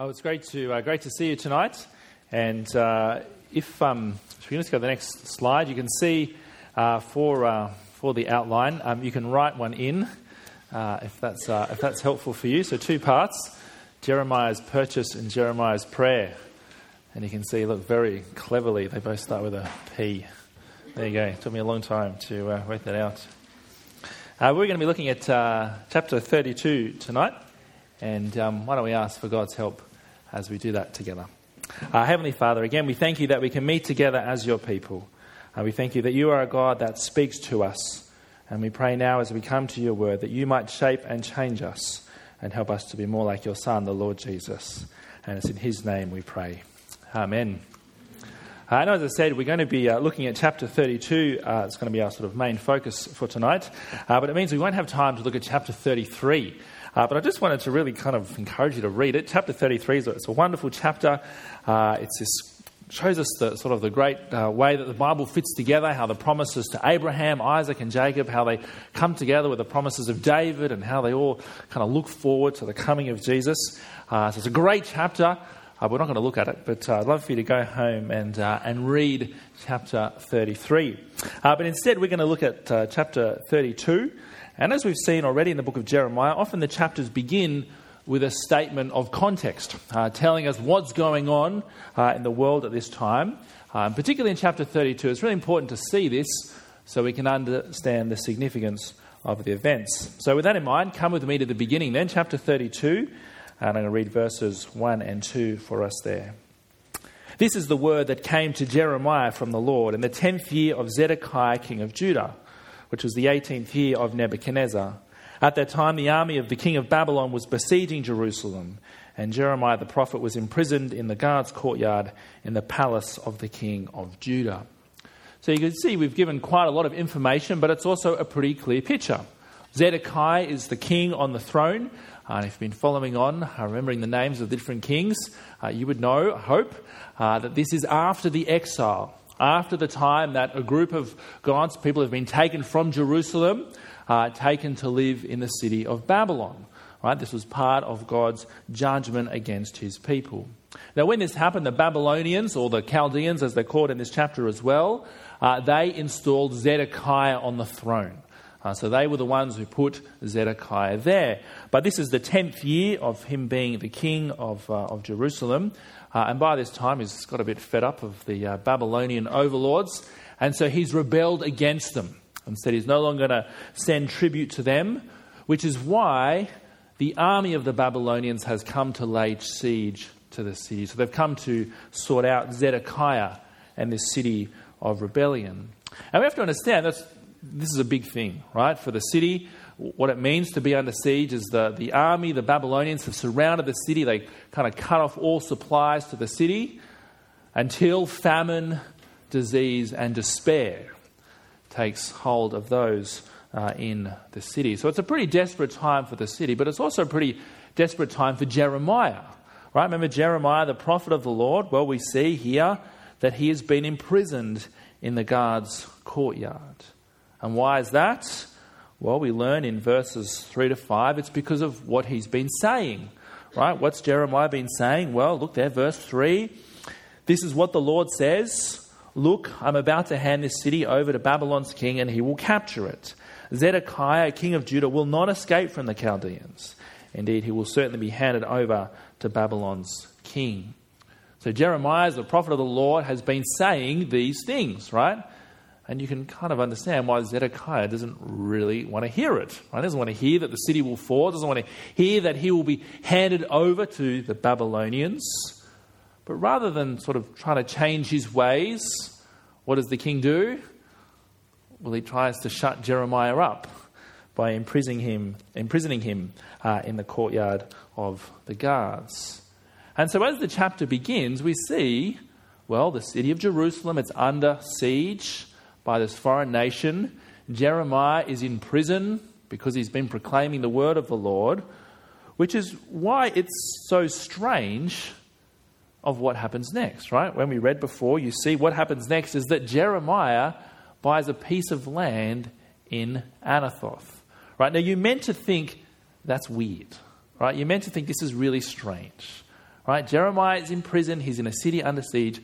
Oh, it's great to uh, great to see you tonight. And uh, if um, if we can just go to the next slide, you can see uh, for uh, for the outline, um, you can write one in uh, if that's uh, if that's helpful for you. So two parts: Jeremiah's purchase and Jeremiah's prayer. And you can see, look, very cleverly, they both start with a P. There you go. It took me a long time to work that out. we're going to be looking at chapter 32 tonight. And um, why don't we ask for God's help as we do that together. Uh, Heavenly Father, again, we thank you that we can meet together as your people. And we thank you that you are a God that speaks to us. And we pray now as we come to your word that you might shape and change us and help us to be more like your Son, the Lord Jesus. And it's in his name we pray. Amen. Uh, and as I said, we're going to be uh, looking at chapter 32. Uh, it's going to be our sort of main focus for tonight. Uh, but it means we won't have time to look at chapter 33. Uh, but I just wanted to really kind of encourage you to read it. Chapter 33 is a, it's a wonderful chapter. Uh, shows us the sort of the great uh, way that the Bible fits together, how the promises to Abraham, Isaac, and Jacob, how they come together with the promises of David, and how they all kind of look forward to the coming of Jesus. Uh, so it's a great chapter. Uh, we're not going to look at it, but uh, I'd love for you to go home and, uh, and read chapter 33. Uh, but instead, we're going to look at chapter 32. And as we've seen already in the book of Jeremiah, often the chapters begin with a statement of context, uh, telling us what's going on uh, in the world at this time. Um, particularly in chapter 32, it's really important to see this so we can understand the significance of the events. So, with that in mind, come with me to the beginning then, chapter 32, and I'm going to read verses 1 and 2 for us there. This is the word that came to Jeremiah from the Lord in the tenth year of Zedekiah, king of Judah which was the 18th year of Nebuchadnezzar. At that time, the army of the king of Babylon was besieging Jerusalem, and Jeremiah the prophet was imprisoned in the guard's courtyard in the palace of the king of Judah. So you can see we've given quite a lot of information, but it's also a pretty clear picture. Zedekiah is the king on the throne. Uh, if you've been following on, uh, remembering the names of the different kings, uh, you would know, I hope, uh, that this is after the exile after the time that a group of God's people have been taken from Jerusalem, uh, taken to live in the city of Babylon. Right? This was part of God's judgment against his people. Now, when this happened, the Babylonians, or the Chaldeans as they're called in this chapter as well, uh, they installed Zedekiah on the throne. Uh, so they were the ones who put Zedekiah there. But this is the 10th year of him being the king of, uh, of Jerusalem. Uh, and by this time, he's got a bit fed up of the uh, Babylonian overlords. And so he's rebelled against them and said he's no longer going to send tribute to them, which is why the army of the Babylonians has come to lay siege to the city. So they've come to sort out Zedekiah and this city of rebellion. And we have to understand that this is a big thing, right? For the city, what it means to be under siege is the, the army, the Babylonians, have surrounded the city. They kind of cut off all supplies to the city until famine, disease, and despair takes hold of those uh, in the city. So it's a pretty desperate time for the city, but it's also a pretty desperate time for Jeremiah. Right? Remember Jeremiah, the prophet of the Lord? Well, we see here that he has been imprisoned in the guard's courtyard. And why is that? Well, we learn in verses 3 to 5 it's because of what he's been saying. Right? What's Jeremiah been saying? Well, look there, verse 3. This is what the Lord says Look, I'm about to hand this city over to Babylon's king, and he will capture it. Zedekiah, king of Judah, will not escape from the Chaldeans. Indeed, he will certainly be handed over to Babylon's king. So, Jeremiah, the prophet of the Lord, has been saying these things, right? And you can kind of understand why Zedekiah doesn't really want to hear it. Right? He doesn't want to hear that the city will fall, doesn't want to hear that he will be handed over to the Babylonians. But rather than sort of trying to change his ways, what does the king do? Well, he tries to shut Jeremiah up by imprisoning him, imprisoning him uh, in the courtyard of the guards. And so, as the chapter begins, we see, well, the city of Jerusalem, it's under siege by this foreign nation. Jeremiah is in prison because he's been proclaiming the word of the Lord, which is why it's so strange of what happens next, right? When we read before, you see what happens next is that Jeremiah buys a piece of land in Anathoth. Right? Now, you're meant to think that's weird, right? You're meant to think this is really strange. Right? Jeremiah is in prison, he's in a city under siege.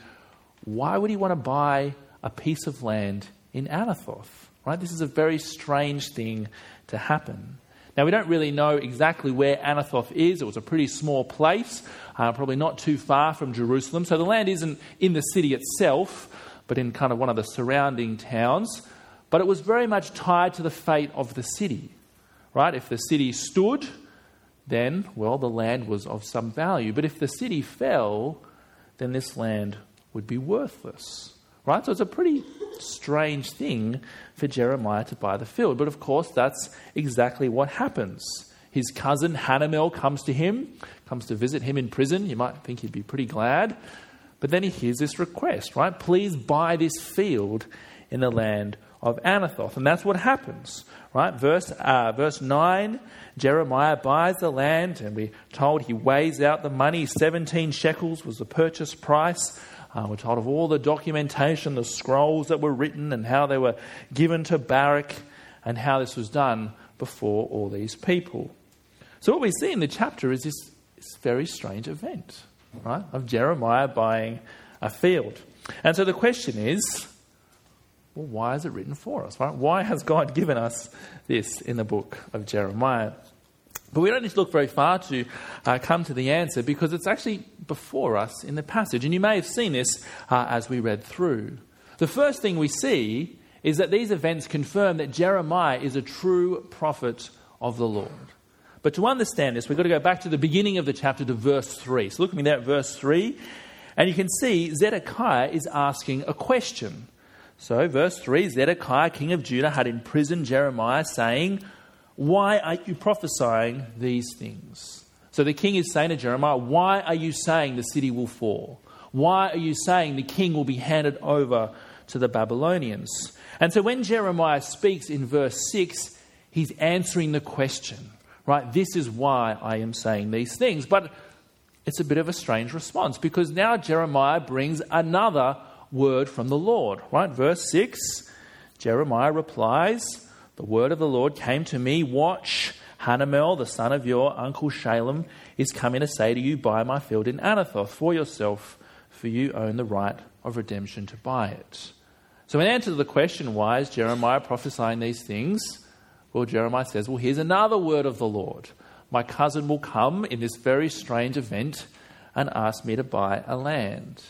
Why would he want to buy a piece of land in Anathoth? Right? This is a very strange thing to happen. Now, we don't really know exactly where Anathoth is. It was a pretty small place, uh, probably not too far from Jerusalem. So the land isn't in the city itself, but in kind of one of the surrounding towns. But it was very much tied to the fate of the city. Right? If the city stood, then, well, the land was of some value. But if the city fell, then this land would be worthless. Right? So it's a pretty strange thing for Jeremiah to buy the field. But of course, that's exactly what happens. His cousin Hanamel comes to him, comes to visit him in prison. You might think he'd be pretty glad. But then he hears this request, right? Please buy this field in the land of Anathoth. And that's what happens, right? Verse, uh, verse 9 Jeremiah buys the land, and we're told he weighs out the money. 17 shekels was the purchase price. Uh, we're told of all the documentation, the scrolls that were written, and how they were given to Baruch, and how this was done before all these people. So, what we see in the chapter is this, this very strange event, right, of Jeremiah buying a field. And so the question is, well, why is it written for us? Right? Why has God given us this in the book of Jeremiah? But we don't need to look very far to uh, come to the answer because it's actually before us in the passage. And you may have seen this uh, as we read through. The first thing we see is that these events confirm that Jeremiah is a true prophet of the Lord. But to understand this, we've got to go back to the beginning of the chapter to verse 3. So look at me there at verse 3, and you can see Zedekiah is asking a question. So, verse 3 Zedekiah, king of Judah, had imprisoned Jeremiah, saying, why are you prophesying these things? So the king is saying to Jeremiah, Why are you saying the city will fall? Why are you saying the king will be handed over to the Babylonians? And so when Jeremiah speaks in verse 6, he's answering the question, right? This is why I am saying these things. But it's a bit of a strange response because now Jeremiah brings another word from the Lord, right? Verse 6 Jeremiah replies, the word of the Lord came to me Watch, Hanamel, the son of your uncle Shallum, is coming to say to you, Buy my field in Anathoth for yourself, for you own the right of redemption to buy it. So, in answer to the question, why is Jeremiah prophesying these things? Well, Jeremiah says, Well, here's another word of the Lord. My cousin will come in this very strange event and ask me to buy a land.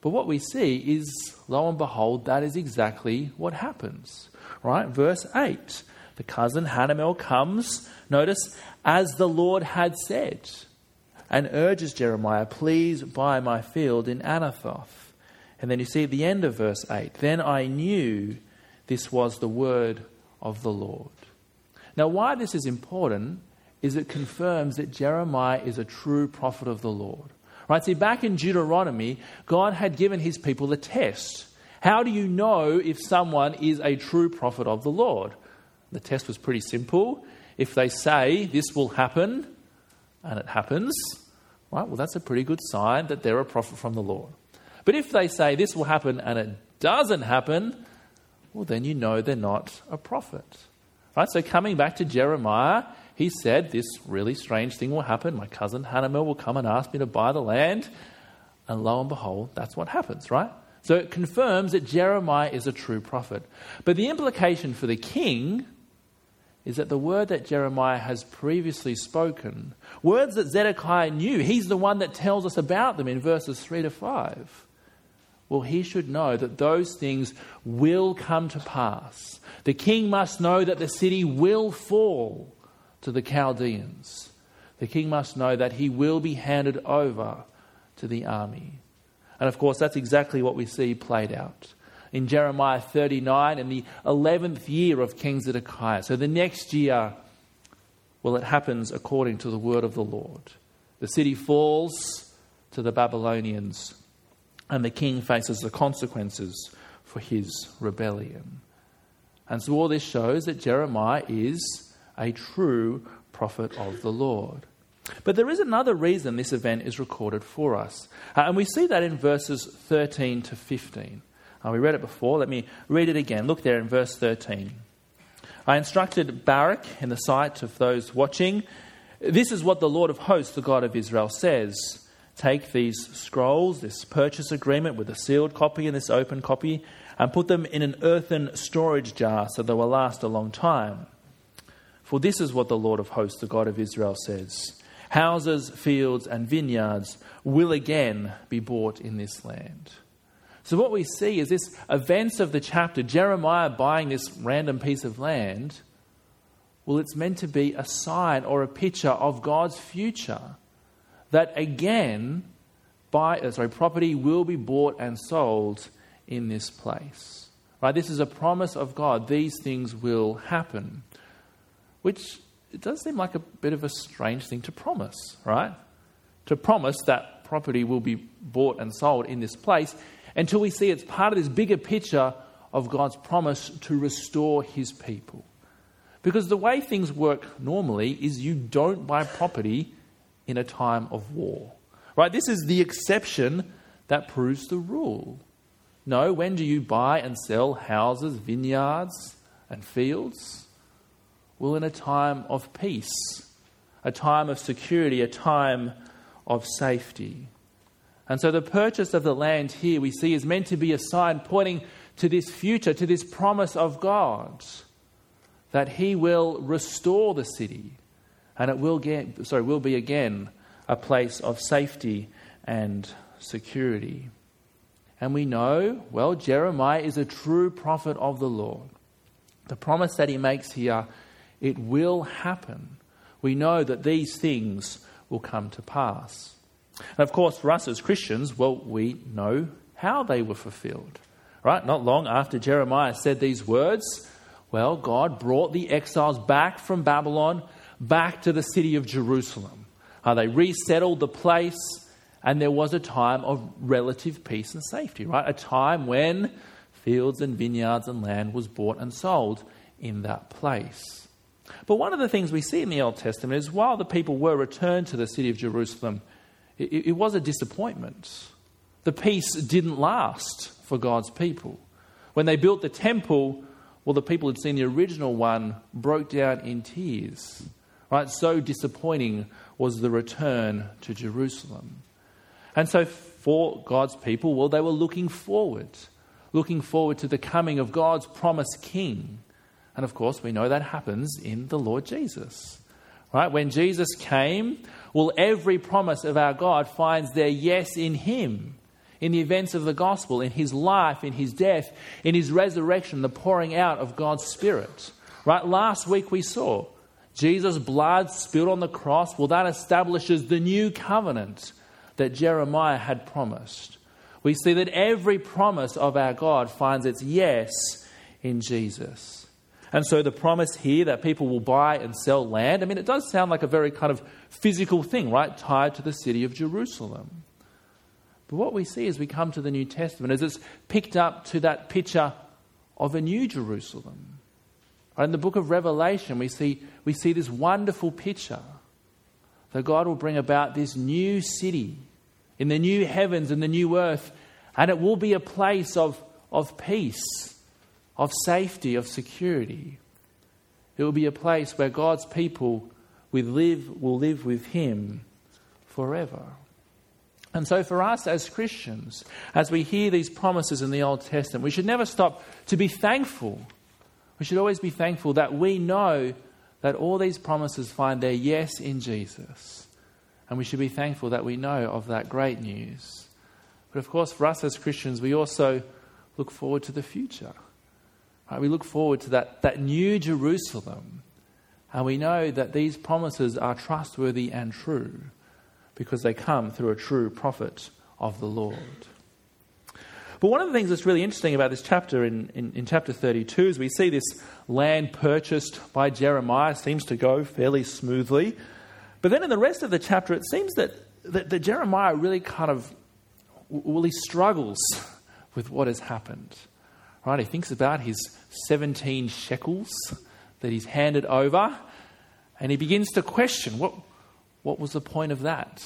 But what we see is, lo and behold, that is exactly what happens right? Verse 8. The cousin Hanamel comes, notice, as the Lord had said, and urges Jeremiah, Please buy my field in Anathoth. And then you see at the end of verse 8, Then I knew this was the word of the Lord. Now, why this is important is it confirms that Jeremiah is a true prophet of the Lord. Right? See, back in Deuteronomy, God had given his people a test. How do you know if someone is a true prophet of the Lord? The test was pretty simple. If they say this will happen and it happens, right, well, that's a pretty good sign that they're a prophet from the Lord. But if they say this will happen and it doesn't happen, well, then you know they're not a prophet. Right? So, coming back to Jeremiah, he said, This really strange thing will happen. My cousin Hanamel will come and ask me to buy the land. And lo and behold, that's what happens, right? So it confirms that Jeremiah is a true prophet. But the implication for the king is that the word that Jeremiah has previously spoken, words that Zedekiah knew, he's the one that tells us about them in verses 3 to 5. Well, he should know that those things will come to pass. The king must know that the city will fall to the Chaldeans. The king must know that he will be handed over to the army. And of course, that's exactly what we see played out in Jeremiah 39 in the 11th year of King Zedekiah. So the next year, well, it happens according to the word of the Lord. The city falls to the Babylonians, and the king faces the consequences for his rebellion. And so all this shows that Jeremiah is a true prophet of the Lord. But there is another reason this event is recorded for us. Uh, and we see that in verses 13 to 15. Uh, we read it before. Let me read it again. Look there in verse 13. I instructed Baruch in the sight of those watching. This is what the Lord of hosts, the God of Israel, says take these scrolls, this purchase agreement with a sealed copy and this open copy, and put them in an earthen storage jar so they will last a long time. For this is what the Lord of hosts, the God of Israel, says Houses, fields, and vineyards will again be bought in this land. So, what we see is this events of the chapter, Jeremiah buying this random piece of land, well, it's meant to be a sign or a picture of God's future that again, by, uh, sorry, property will be bought and sold in this place. Right? This is a promise of God. These things will happen which it does seem like a bit of a strange thing to promise, right? To promise that property will be bought and sold in this place until we see it's part of this bigger picture of God's promise to restore his people. Because the way things work normally is you don't buy property in a time of war. Right? This is the exception that proves the rule. No, when do you buy and sell houses, vineyards, and fields? Well, in a time of peace, a time of security, a time of safety. And so the purchase of the land here we see is meant to be a sign pointing to this future, to this promise of God that He will restore the city and it will, get, sorry, will be again a place of safety and security. And we know, well, Jeremiah is a true prophet of the Lord. The promise that he makes here it will happen. We know that these things will come to pass. And of course, for us as Christians, well, we know how they were fulfilled. Right? Not long after Jeremiah said these words, well, God brought the exiles back from Babylon back to the city of Jerusalem. Uh, they resettled the place, and there was a time of relative peace and safety, right? A time when fields and vineyards and land was bought and sold in that place. But one of the things we see in the Old Testament is while the people were returned to the city of Jerusalem, it, it was a disappointment. The peace didn't last for God's people. When they built the temple, well, the people who had seen the original one broke down in tears. Right? So disappointing was the return to Jerusalem. And so, for God's people, well, they were looking forward, looking forward to the coming of God's promised king. And of course, we know that happens in the Lord Jesus. Right? When Jesus came, well, every promise of our God finds their yes in Him. In the events of the gospel, in his life, in his death, in his resurrection, the pouring out of God's Spirit. Right? Last week we saw Jesus' blood spilled on the cross. Well, that establishes the new covenant that Jeremiah had promised. We see that every promise of our God finds its yes in Jesus. And so the promise here that people will buy and sell land, I mean, it does sound like a very kind of physical thing, right? Tied to the city of Jerusalem. But what we see as we come to the New Testament is it's picked up to that picture of a new Jerusalem. In the book of Revelation, we see, we see this wonderful picture that God will bring about this new city in the new heavens and the new earth, and it will be a place of, of peace of safety, of security. It will be a place where God's people will live, will live with Him forever. And so, for us as Christians, as we hear these promises in the Old Testament, we should never stop to be thankful. We should always be thankful that we know that all these promises find their yes in Jesus. And we should be thankful that we know of that great news. But of course, for us as Christians, we also look forward to the future. Right? We look forward to that, that new Jerusalem. And we know that these promises are trustworthy and true because they come through a true prophet of the Lord. But one of the things that's really interesting about this chapter in, in, in, chapter 32 is we see this land purchased by Jeremiah seems to go fairly smoothly. But then in the rest of the chapter, it seems that, that, that Jeremiah really kind of, well, he struggles with what has happened. Right? He thinks about his 17 shekels that he's handed over, and he begins to question what, what was the point of that?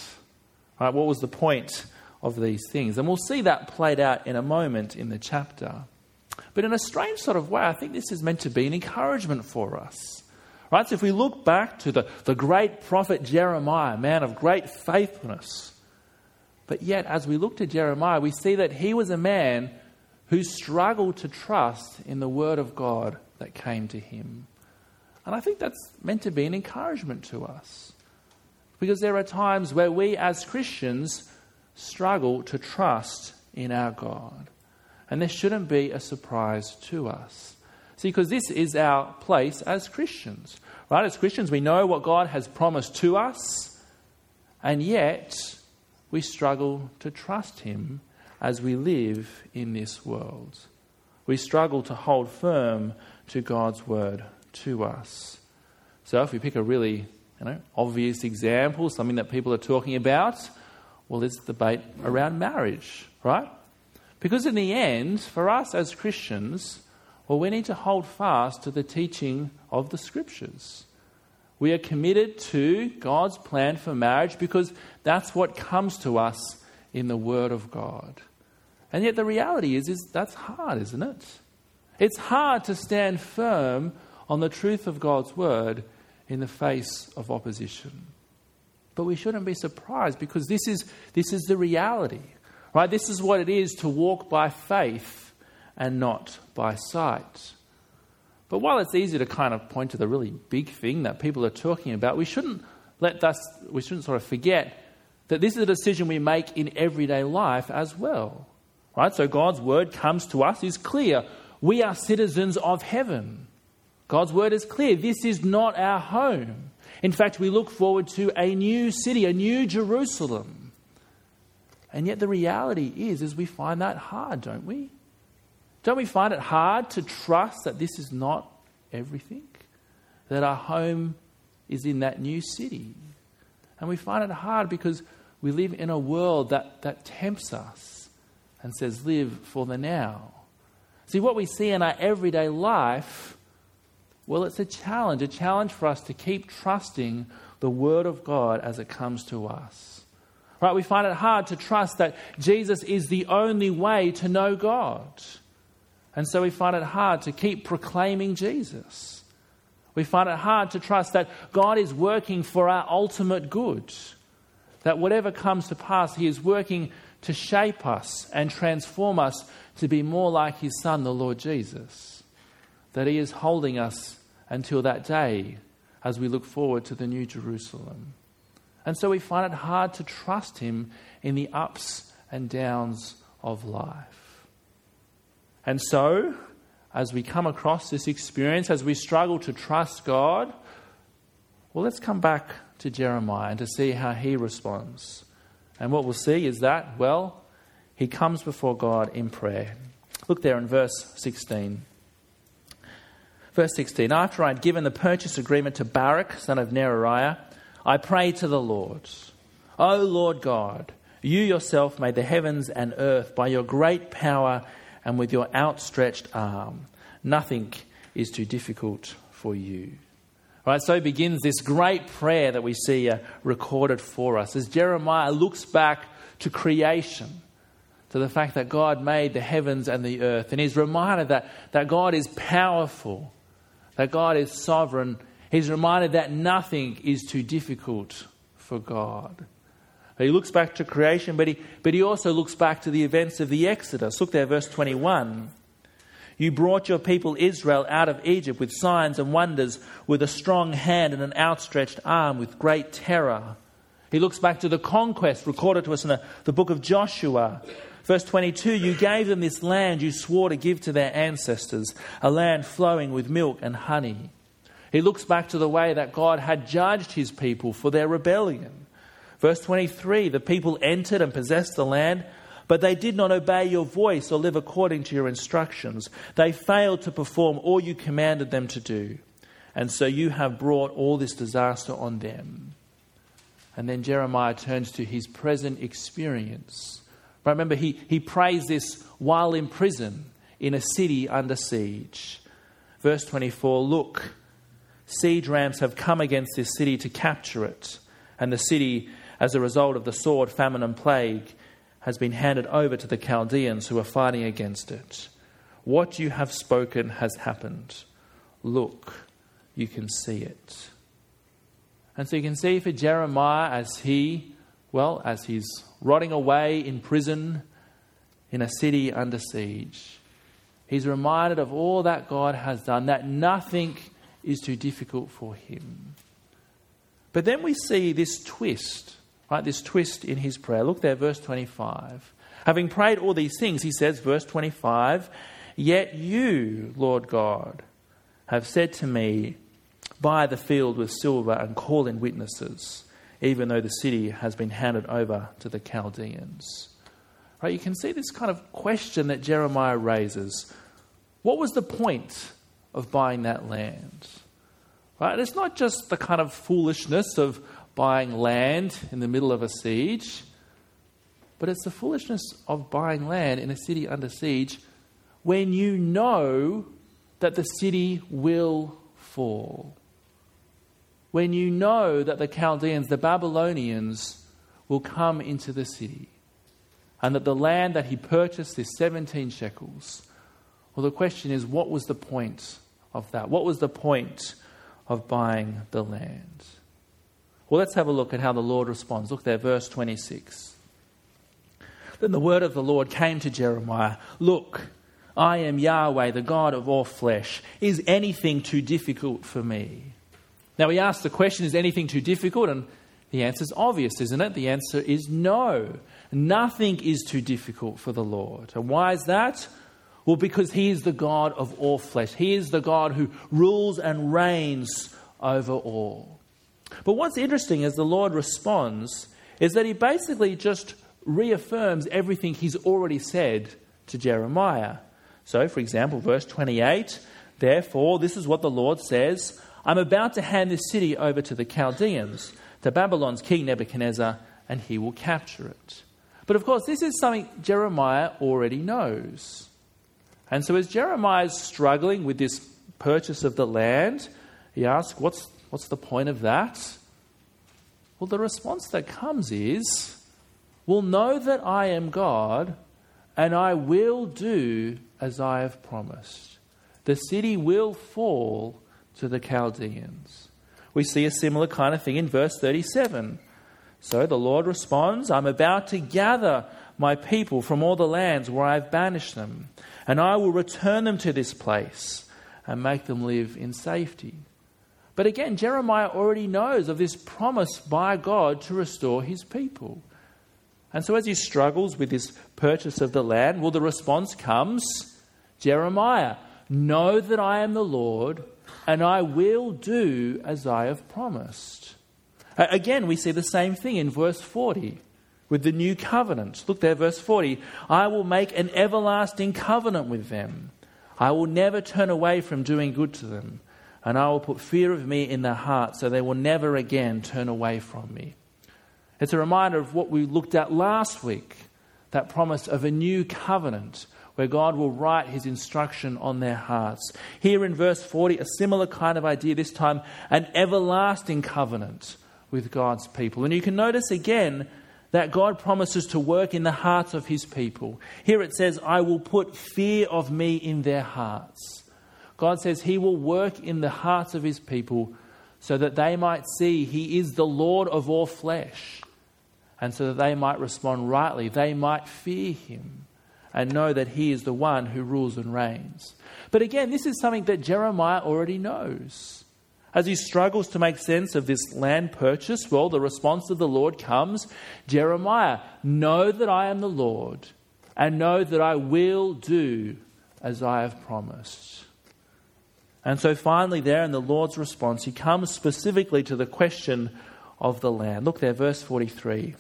Right? What was the point of these things? And we'll see that played out in a moment in the chapter. But in a strange sort of way, I think this is meant to be an encouragement for us. Right? So if we look back to the, the great prophet Jeremiah, a man of great faithfulness, But yet, as we look to Jeremiah, we see that he was a man who struggled to trust in the word of God that came to him. And I think that's meant to be an encouragement to us. Because there are times where we as Christians struggle to trust in our God. And this shouldn't be a surprise to us. See, because this is our place as Christians. Right? As Christians, we know what God has promised to us, and yet we struggle to trust Him as we live in this world. We struggle to hold firm to God's word to us. So, if we pick a really you know, obvious example, something that people are talking about, well, there's debate around marriage, right? Because in the end, for us as Christians, well, we need to hold fast to the teaching of the Scriptures. We are committed to God's plan for marriage because that's what comes to us in the Word of God. And yet the reality is, is that's hard, isn't it? It's hard to stand firm on the truth of God's Word in the face of opposition. But we shouldn't be surprised because this is, this is the reality. Right? This is what it is to walk by faith and not by sight. But while it's easy to kind of point to the really big thing that people are talking about, we shouldn't let us, we shouldn't sort of forget that this is a decision we make in everyday life as well. Right? So God's word comes to us is clear. We are citizens of heaven. God's word is clear. This is not our home. In fact, we look forward to a new city, a new Jerusalem. And yet the reality is, is we find that hard, don't we? Don't we find it hard to trust that this is not everything? That our home is in that new city. And we find it hard because we live in a world that, that tempts us and says, live for the now. See, what we see in our everyday life, well, it's a challenge, a challenge for us to keep trusting the Word of God as it comes to us. Right? We find it hard to trust that Jesus is the only way to know God. And so we find it hard to keep proclaiming Jesus. We find it hard to trust that God is working for our ultimate good. That whatever comes to pass, He is working to shape us and transform us to be more like His Son, the Lord Jesus. That He is holding us until that day as we look forward to the New Jerusalem. And so we find it hard to trust Him in the ups and downs of life. And so, as we come across this experience, as we struggle to trust God, well, let's come back to Jeremiah and to see how he responds. And what we'll see is that, well, he comes before God in prayer. Look there in verse 16. Verse 16 After I had given the purchase agreement to Baruch, son of Neriah, I pray to the Lord. O Lord God, you yourself made the heavens and earth by your great power and with your outstretched arm. Nothing is too difficult for you. Right, so begins this great prayer that we see uh, recorded for us as Jeremiah looks back to creation, to the fact that God made the heavens and the earth, and he's reminded that, that God is powerful, that God is sovereign He's reminded that nothing is too difficult for God. He looks back to creation, but he, but he also looks back to the events of the Exodus. Look there, verse 21. You brought your people Israel out of Egypt with signs and wonders, with a strong hand and an outstretched arm, with great terror. He looks back to the conquest recorded to us in the, the book of Joshua. Verse 22 You gave them this land you swore to give to their ancestors, a land flowing with milk and honey. He looks back to the way that God had judged his people for their rebellion. Verse 23 the people entered and possessed the land, but they did not obey your voice or live according to your instructions. They failed to perform all you commanded them to do. And so you have brought all this disaster on them. And then Jeremiah turns to his present experience. Remember, he, he prays this while in prison in a city under siege. Verse 24 Look, Siege rams have come against this city to capture it, and the city, as a result of the sword, famine, and plague, has been handed over to the Chaldeans who are fighting against it. What you have spoken has happened. Look, you can see it. And so you can see for Jeremiah as he well, as he's rotting away in prison in a city under siege, he's reminded of all that God has done, that nothing is too difficult for him. But then we see this twist, right? This twist in his prayer. Look there, verse 25. Having prayed all these things, he says, verse 25, Yet you, Lord God, have said to me, Buy the field with silver and call in witnesses, even though the city has been handed over to the Chaldeans. Right? You can see this kind of question that Jeremiah raises. What was the point of buying that land? Right? It's not just the kind of foolishness of buying land in the middle of a siege, but it's the foolishness of buying land in a city under siege when you know that the city will fall. When you know that the Chaldeans, the Babylonians, will come into the city, and that the land that he purchased is 17 shekels. Well, the question is, what was the point of that? What was the point of buying the land? Well, let's have a look at how the Lord responds. Look there, verse 26. Then the word of the Lord came to Jeremiah Look, I am Yahweh, the God of all flesh. Is anything too difficult for me? Now, we ask the question, is anything too difficult? And the answer is obvious, isn't it? The answer is no. Nothing is too difficult for the Lord. And why is that? Well, because He is the God of all flesh. He is the God who rules and reigns over all. But what's interesting as the Lord responds is that He basically just reaffirms everything He's already said to Jeremiah. So, for example, verse 28 Therefore, this is what the Lord says I'm about to hand this city over to the Chaldeans, to Babylon's king Nebuchadnezzar, and he will capture it. But of course, this is something Jeremiah already knows. And so, as Jeremiah is struggling with this purchase of the land, he asks, What's, what's the point of that? Well, the response that comes is, Well, know that I am God, and I will do as I have promised. The city will fall to the Chaldeans. We see a similar kind of thing in verse 37. So the Lord responds, I'm about to gather my people from all the lands where I have banished them, and I will return them to this place and make them live in safety. But again, Jeremiah already knows of this promise by God to restore his people. And so as he struggles with this purchase of the land, well, the response comes Jeremiah, know that I am the Lord, and I will do as I have promised. Again, we see the same thing in verse 40 with the new covenant. Look there, verse 40. I will make an everlasting covenant with them. I will never turn away from doing good to them, and I will put fear of me in their hearts so they will never again turn away from me. It's a reminder of what we looked at last week that promise of a new covenant where God will write his instruction on their hearts. Here in verse 40, a similar kind of idea, this time an everlasting covenant with God's people. And you can notice again that God promises to work in the hearts of his people. Here it says, I will put fear of me in their hearts. God says he will work in the hearts of his people so that they might see he is the Lord of all flesh and so that they might respond rightly. They might fear him and know that he is the one who rules and reigns. But again, this is something that Jeremiah already knows. As he struggles to make sense of this land purchase, well, the response of the Lord comes Jeremiah, know that I am the Lord, and know that I will do as I have promised. And so finally, there in the Lord's response, he comes specifically to the question of the land. Look there, verse 43.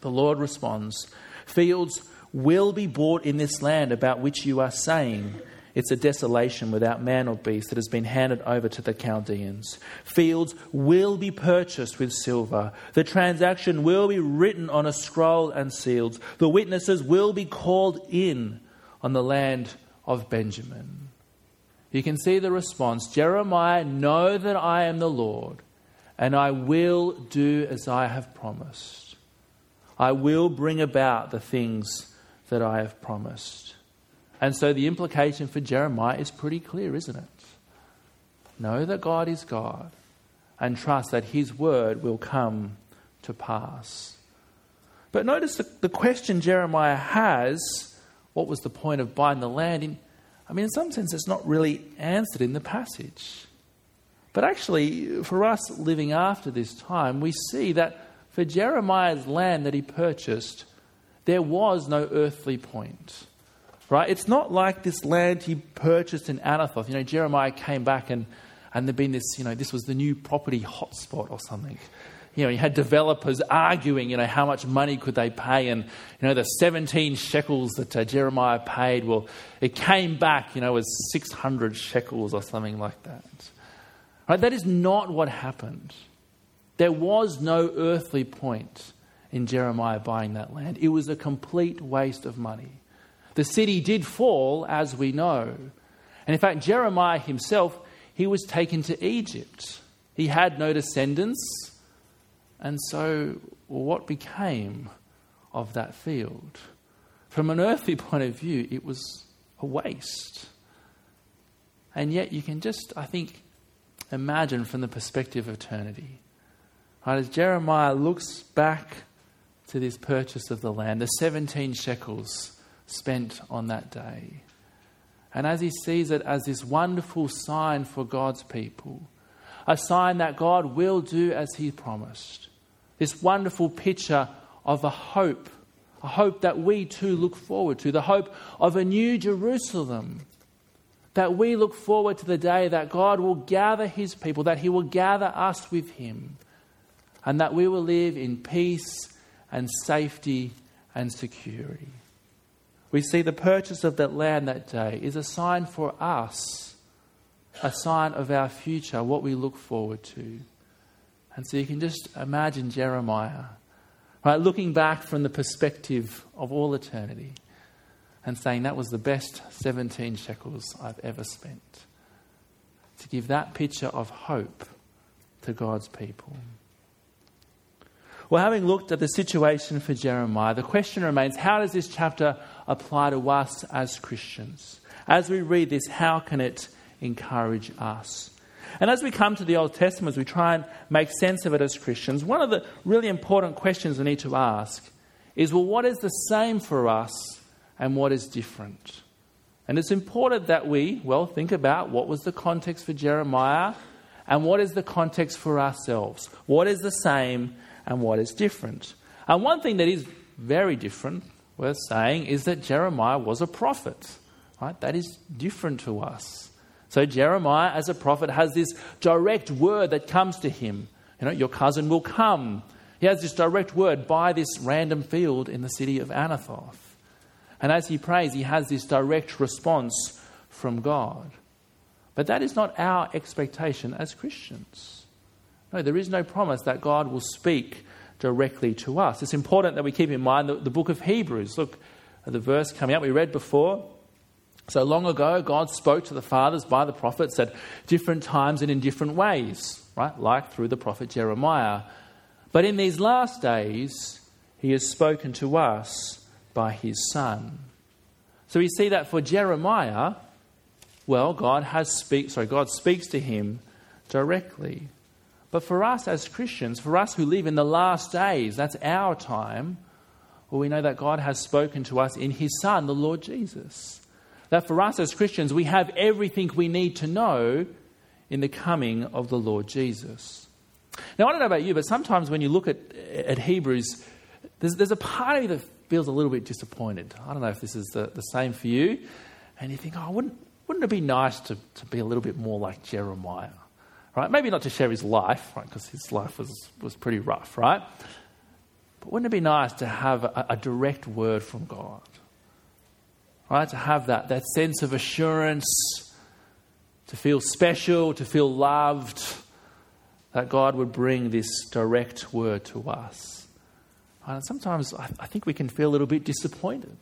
The Lord responds Fields will be bought in this land about which you are saying, it's a desolation without man or beast that has been handed over to the Chaldeans. Fields will be purchased with silver. The transaction will be written on a scroll and sealed. The witnesses will be called in on the land of Benjamin. You can see the response Jeremiah, know that I am the Lord, and I will do as I have promised. I will bring about the things that I have promised. And so the implication for Jeremiah is pretty clear, isn't it? Know that God is God and trust that His word will come to pass. But notice the, the question Jeremiah has what was the point of buying the land? In, I mean, in some sense, it's not really answered in the passage. But actually, for us living after this time, we see that for Jeremiah's land that he purchased, there was no earthly point. Right? It's not like this land he purchased in Anathoth. You know, Jeremiah came back and, and there'd been this, you know, this was the new property hotspot or something. You know, you had developers arguing, you know, how much money could they pay, and you know, the 17 shekels that uh, Jeremiah paid. Well, it came back, you know, as 600 shekels or something like that. Right? That is not what happened. There was no earthly point in Jeremiah buying that land. It was a complete waste of money. The city did fall, as we know. And in fact, Jeremiah himself, he was taken to Egypt. He had no descendants. And so, what became of that field? From an earthly point of view, it was a waste. And yet, you can just, I think, imagine from the perspective of eternity. Right, as Jeremiah looks back to this purchase of the land, the 17 shekels spent on that day. And as he sees it as this wonderful sign for God's people, a sign that God will do as he promised, this wonderful picture of a hope, a hope that we too look forward to, the hope of a new Jerusalem. That we look forward to the day that God will gather his people, that he will gather us with him, and that we will live in peace and safety and security we see the purchase of that land that day is a sign for us, a sign of our future, what we look forward to. And so you can just imagine Jeremiah, right, looking back from the perspective of all eternity and saying, That was the best 17 shekels I've ever spent. To give that picture of hope to God's people. Well, having looked at the situation for Jeremiah, the question remains how does this chapter apply to us as Christians? As we read this, how can it encourage us? And as we come to the Old Testament, as we try and make sense of it as Christians, one of the really important questions we need to ask is well, what is the same for us and what is different? And it's important that we, well, think about what was the context for Jeremiah and what is the context for ourselves. What is the same and what is different. And one thing that is very different, worth saying, is that Jeremiah was a prophet. Right? That is different to us. So Jeremiah, as a prophet, has this direct word that comes to him. You know, your cousin will come. He has this direct word buy this random field in the city of Anathoth. And as he prays, he has this direct response from God. But that is not our expectation as Christians. No, there is no promise that God will speak directly to us. It's important that we keep in mind the, the book of Hebrews. Look at the verse coming up we read before. So long ago, God spoke to the fathers by the prophets at different times and in different ways, right? Like through the prophet Jeremiah. But in these last days, he has spoken to us by his Son. So we see that for Jeremiah, well, God has speak, sorry, God speaks to him directly. But for us as Christians, for us who live in the last days, that's our time, well, we know that God has spoken to us in His Son, the Lord Jesus. That for us as Christians, we have everything we need to know in the coming of the Lord Jesus. Now, I don't know about you, but sometimes when you look at, at Hebrews, there's, there's a part of you that feels a little bit disappointed. I don't know if this is the, the same for you. And you think, oh, wouldn't, wouldn't it be nice to, to be a little bit more like Jeremiah? right? Maybe not to share his life, right? Because his life was, was pretty rough, right? But wouldn't it be nice to have a, a direct word from God? Right? To have that, that sense of assurance, to feel special, to feel loved, that God would bring this direct word to us. And sometimes I, I think we can feel a little bit disappointed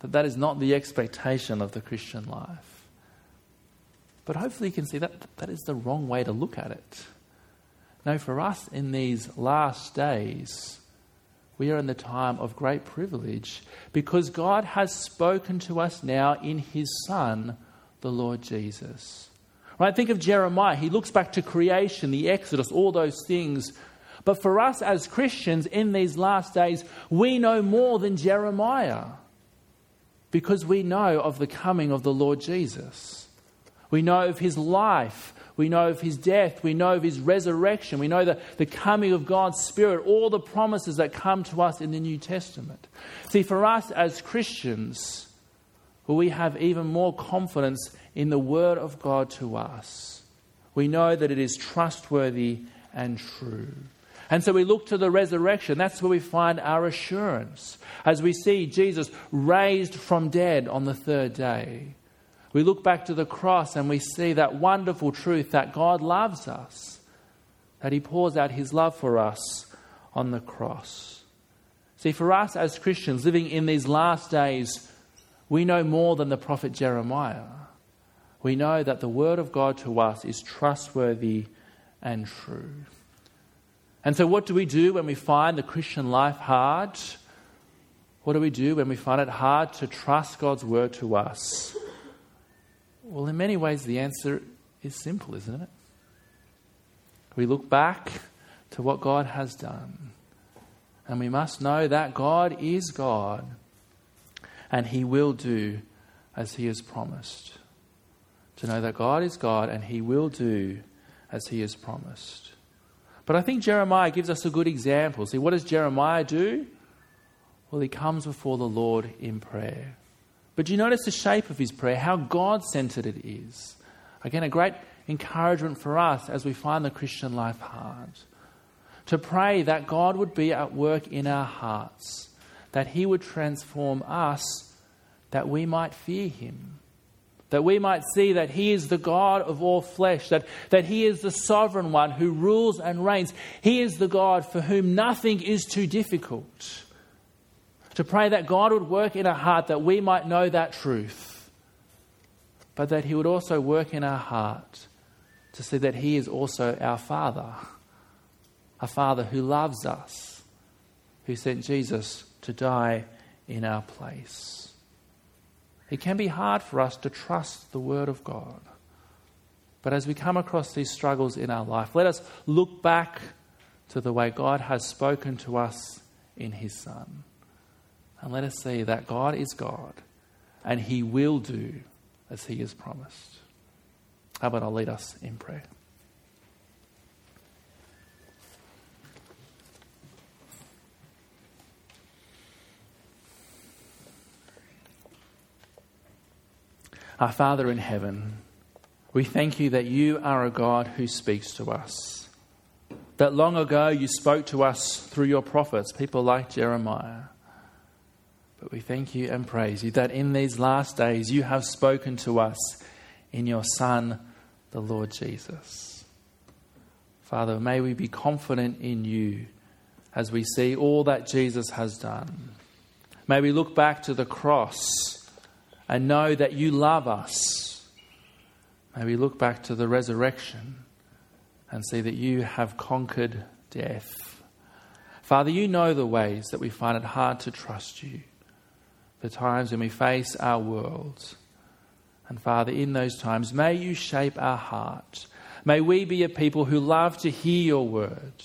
that that is not the expectation of the Christian life. But hopefully you can see that that is the wrong way to look at it. No, for us in these last days, we are in the time of great privilege because God has spoken to us now in His Son, the Lord Jesus. Right? Think of Jeremiah. He looks back to creation, the Exodus, all those things. But for us as Christians in these last days, we know more than Jeremiah because we know of the coming of the Lord Jesus. We know of his life. We know of his death. We know of his resurrection. We know the, the coming of God's Spirit, all the promises that come to us in the New Testament. See, for us as Christians, we have even more confidence in the Word of God to us. We know that it is trustworthy and true. And so we look to the resurrection. That's where we find our assurance. As we see Jesus raised from dead on the third day, we look back to the cross and we see that wonderful truth that God loves us, that He pours out His love for us on the cross. See, for us as Christians living in these last days, we know more than the prophet Jeremiah. We know that the Word of God to us is trustworthy and true. And so, what do we do when we find the Christian life hard? What do we do when we find it hard to trust God's word to us? Well, in many ways, the answer is simple, isn't it? We look back to what God has done. And we must know that God is God and He will do as He has promised. To know that God is God and He will do as He has promised. But I think Jeremiah gives us a good example. See, what does Jeremiah do? Well, he comes before the Lord in prayer. But do you notice the shape of his prayer, how God centered it is? Again, a great encouragement for us as we find the Christian life hard. To pray that God would be at work in our hearts, that he would transform us, that we might fear him that we might see that He is the God of all flesh, that, that He is the sovereign one who rules and reigns. He is the God for whom nothing is too difficult. To pray that God would work in our heart that we might know that truth, but that He would also work in our heart to see that He is also our Father, a Father who loves us, who sent Jesus to die in our place. It can be hard for us to trust the Word of God. But as we come across these struggles in our life, let us look back to the way God has spoken to us in His Son. And let us see that God is God and He will do as He has promised. How about I'll lead us in prayer? Our Father in heaven, we thank you that you are a God who speaks to us. That long ago you spoke to us through your prophets, people like Jeremiah. But we thank you and praise you that in these last days you have spoken to us in your Son, the Lord Jesus. Father, may we be confident in you as we see all that Jesus has done. May we look back to the cross and know that you love us. May we look back to the resurrection and see that you have conquered death. Father, you know the ways that we find it hard to trust you, the times when we face our world. And Father, in those times, may you shape our heart. May we be a people who love to hear your word.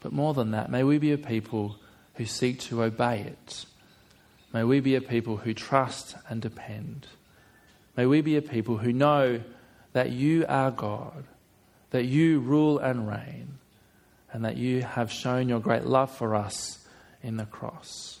But more than that, may we be a people who seek to obey it May we be a people who trust and depend. May we be a people who know that you are God, that you rule and reign, and that you have shown your great love for us in the cross.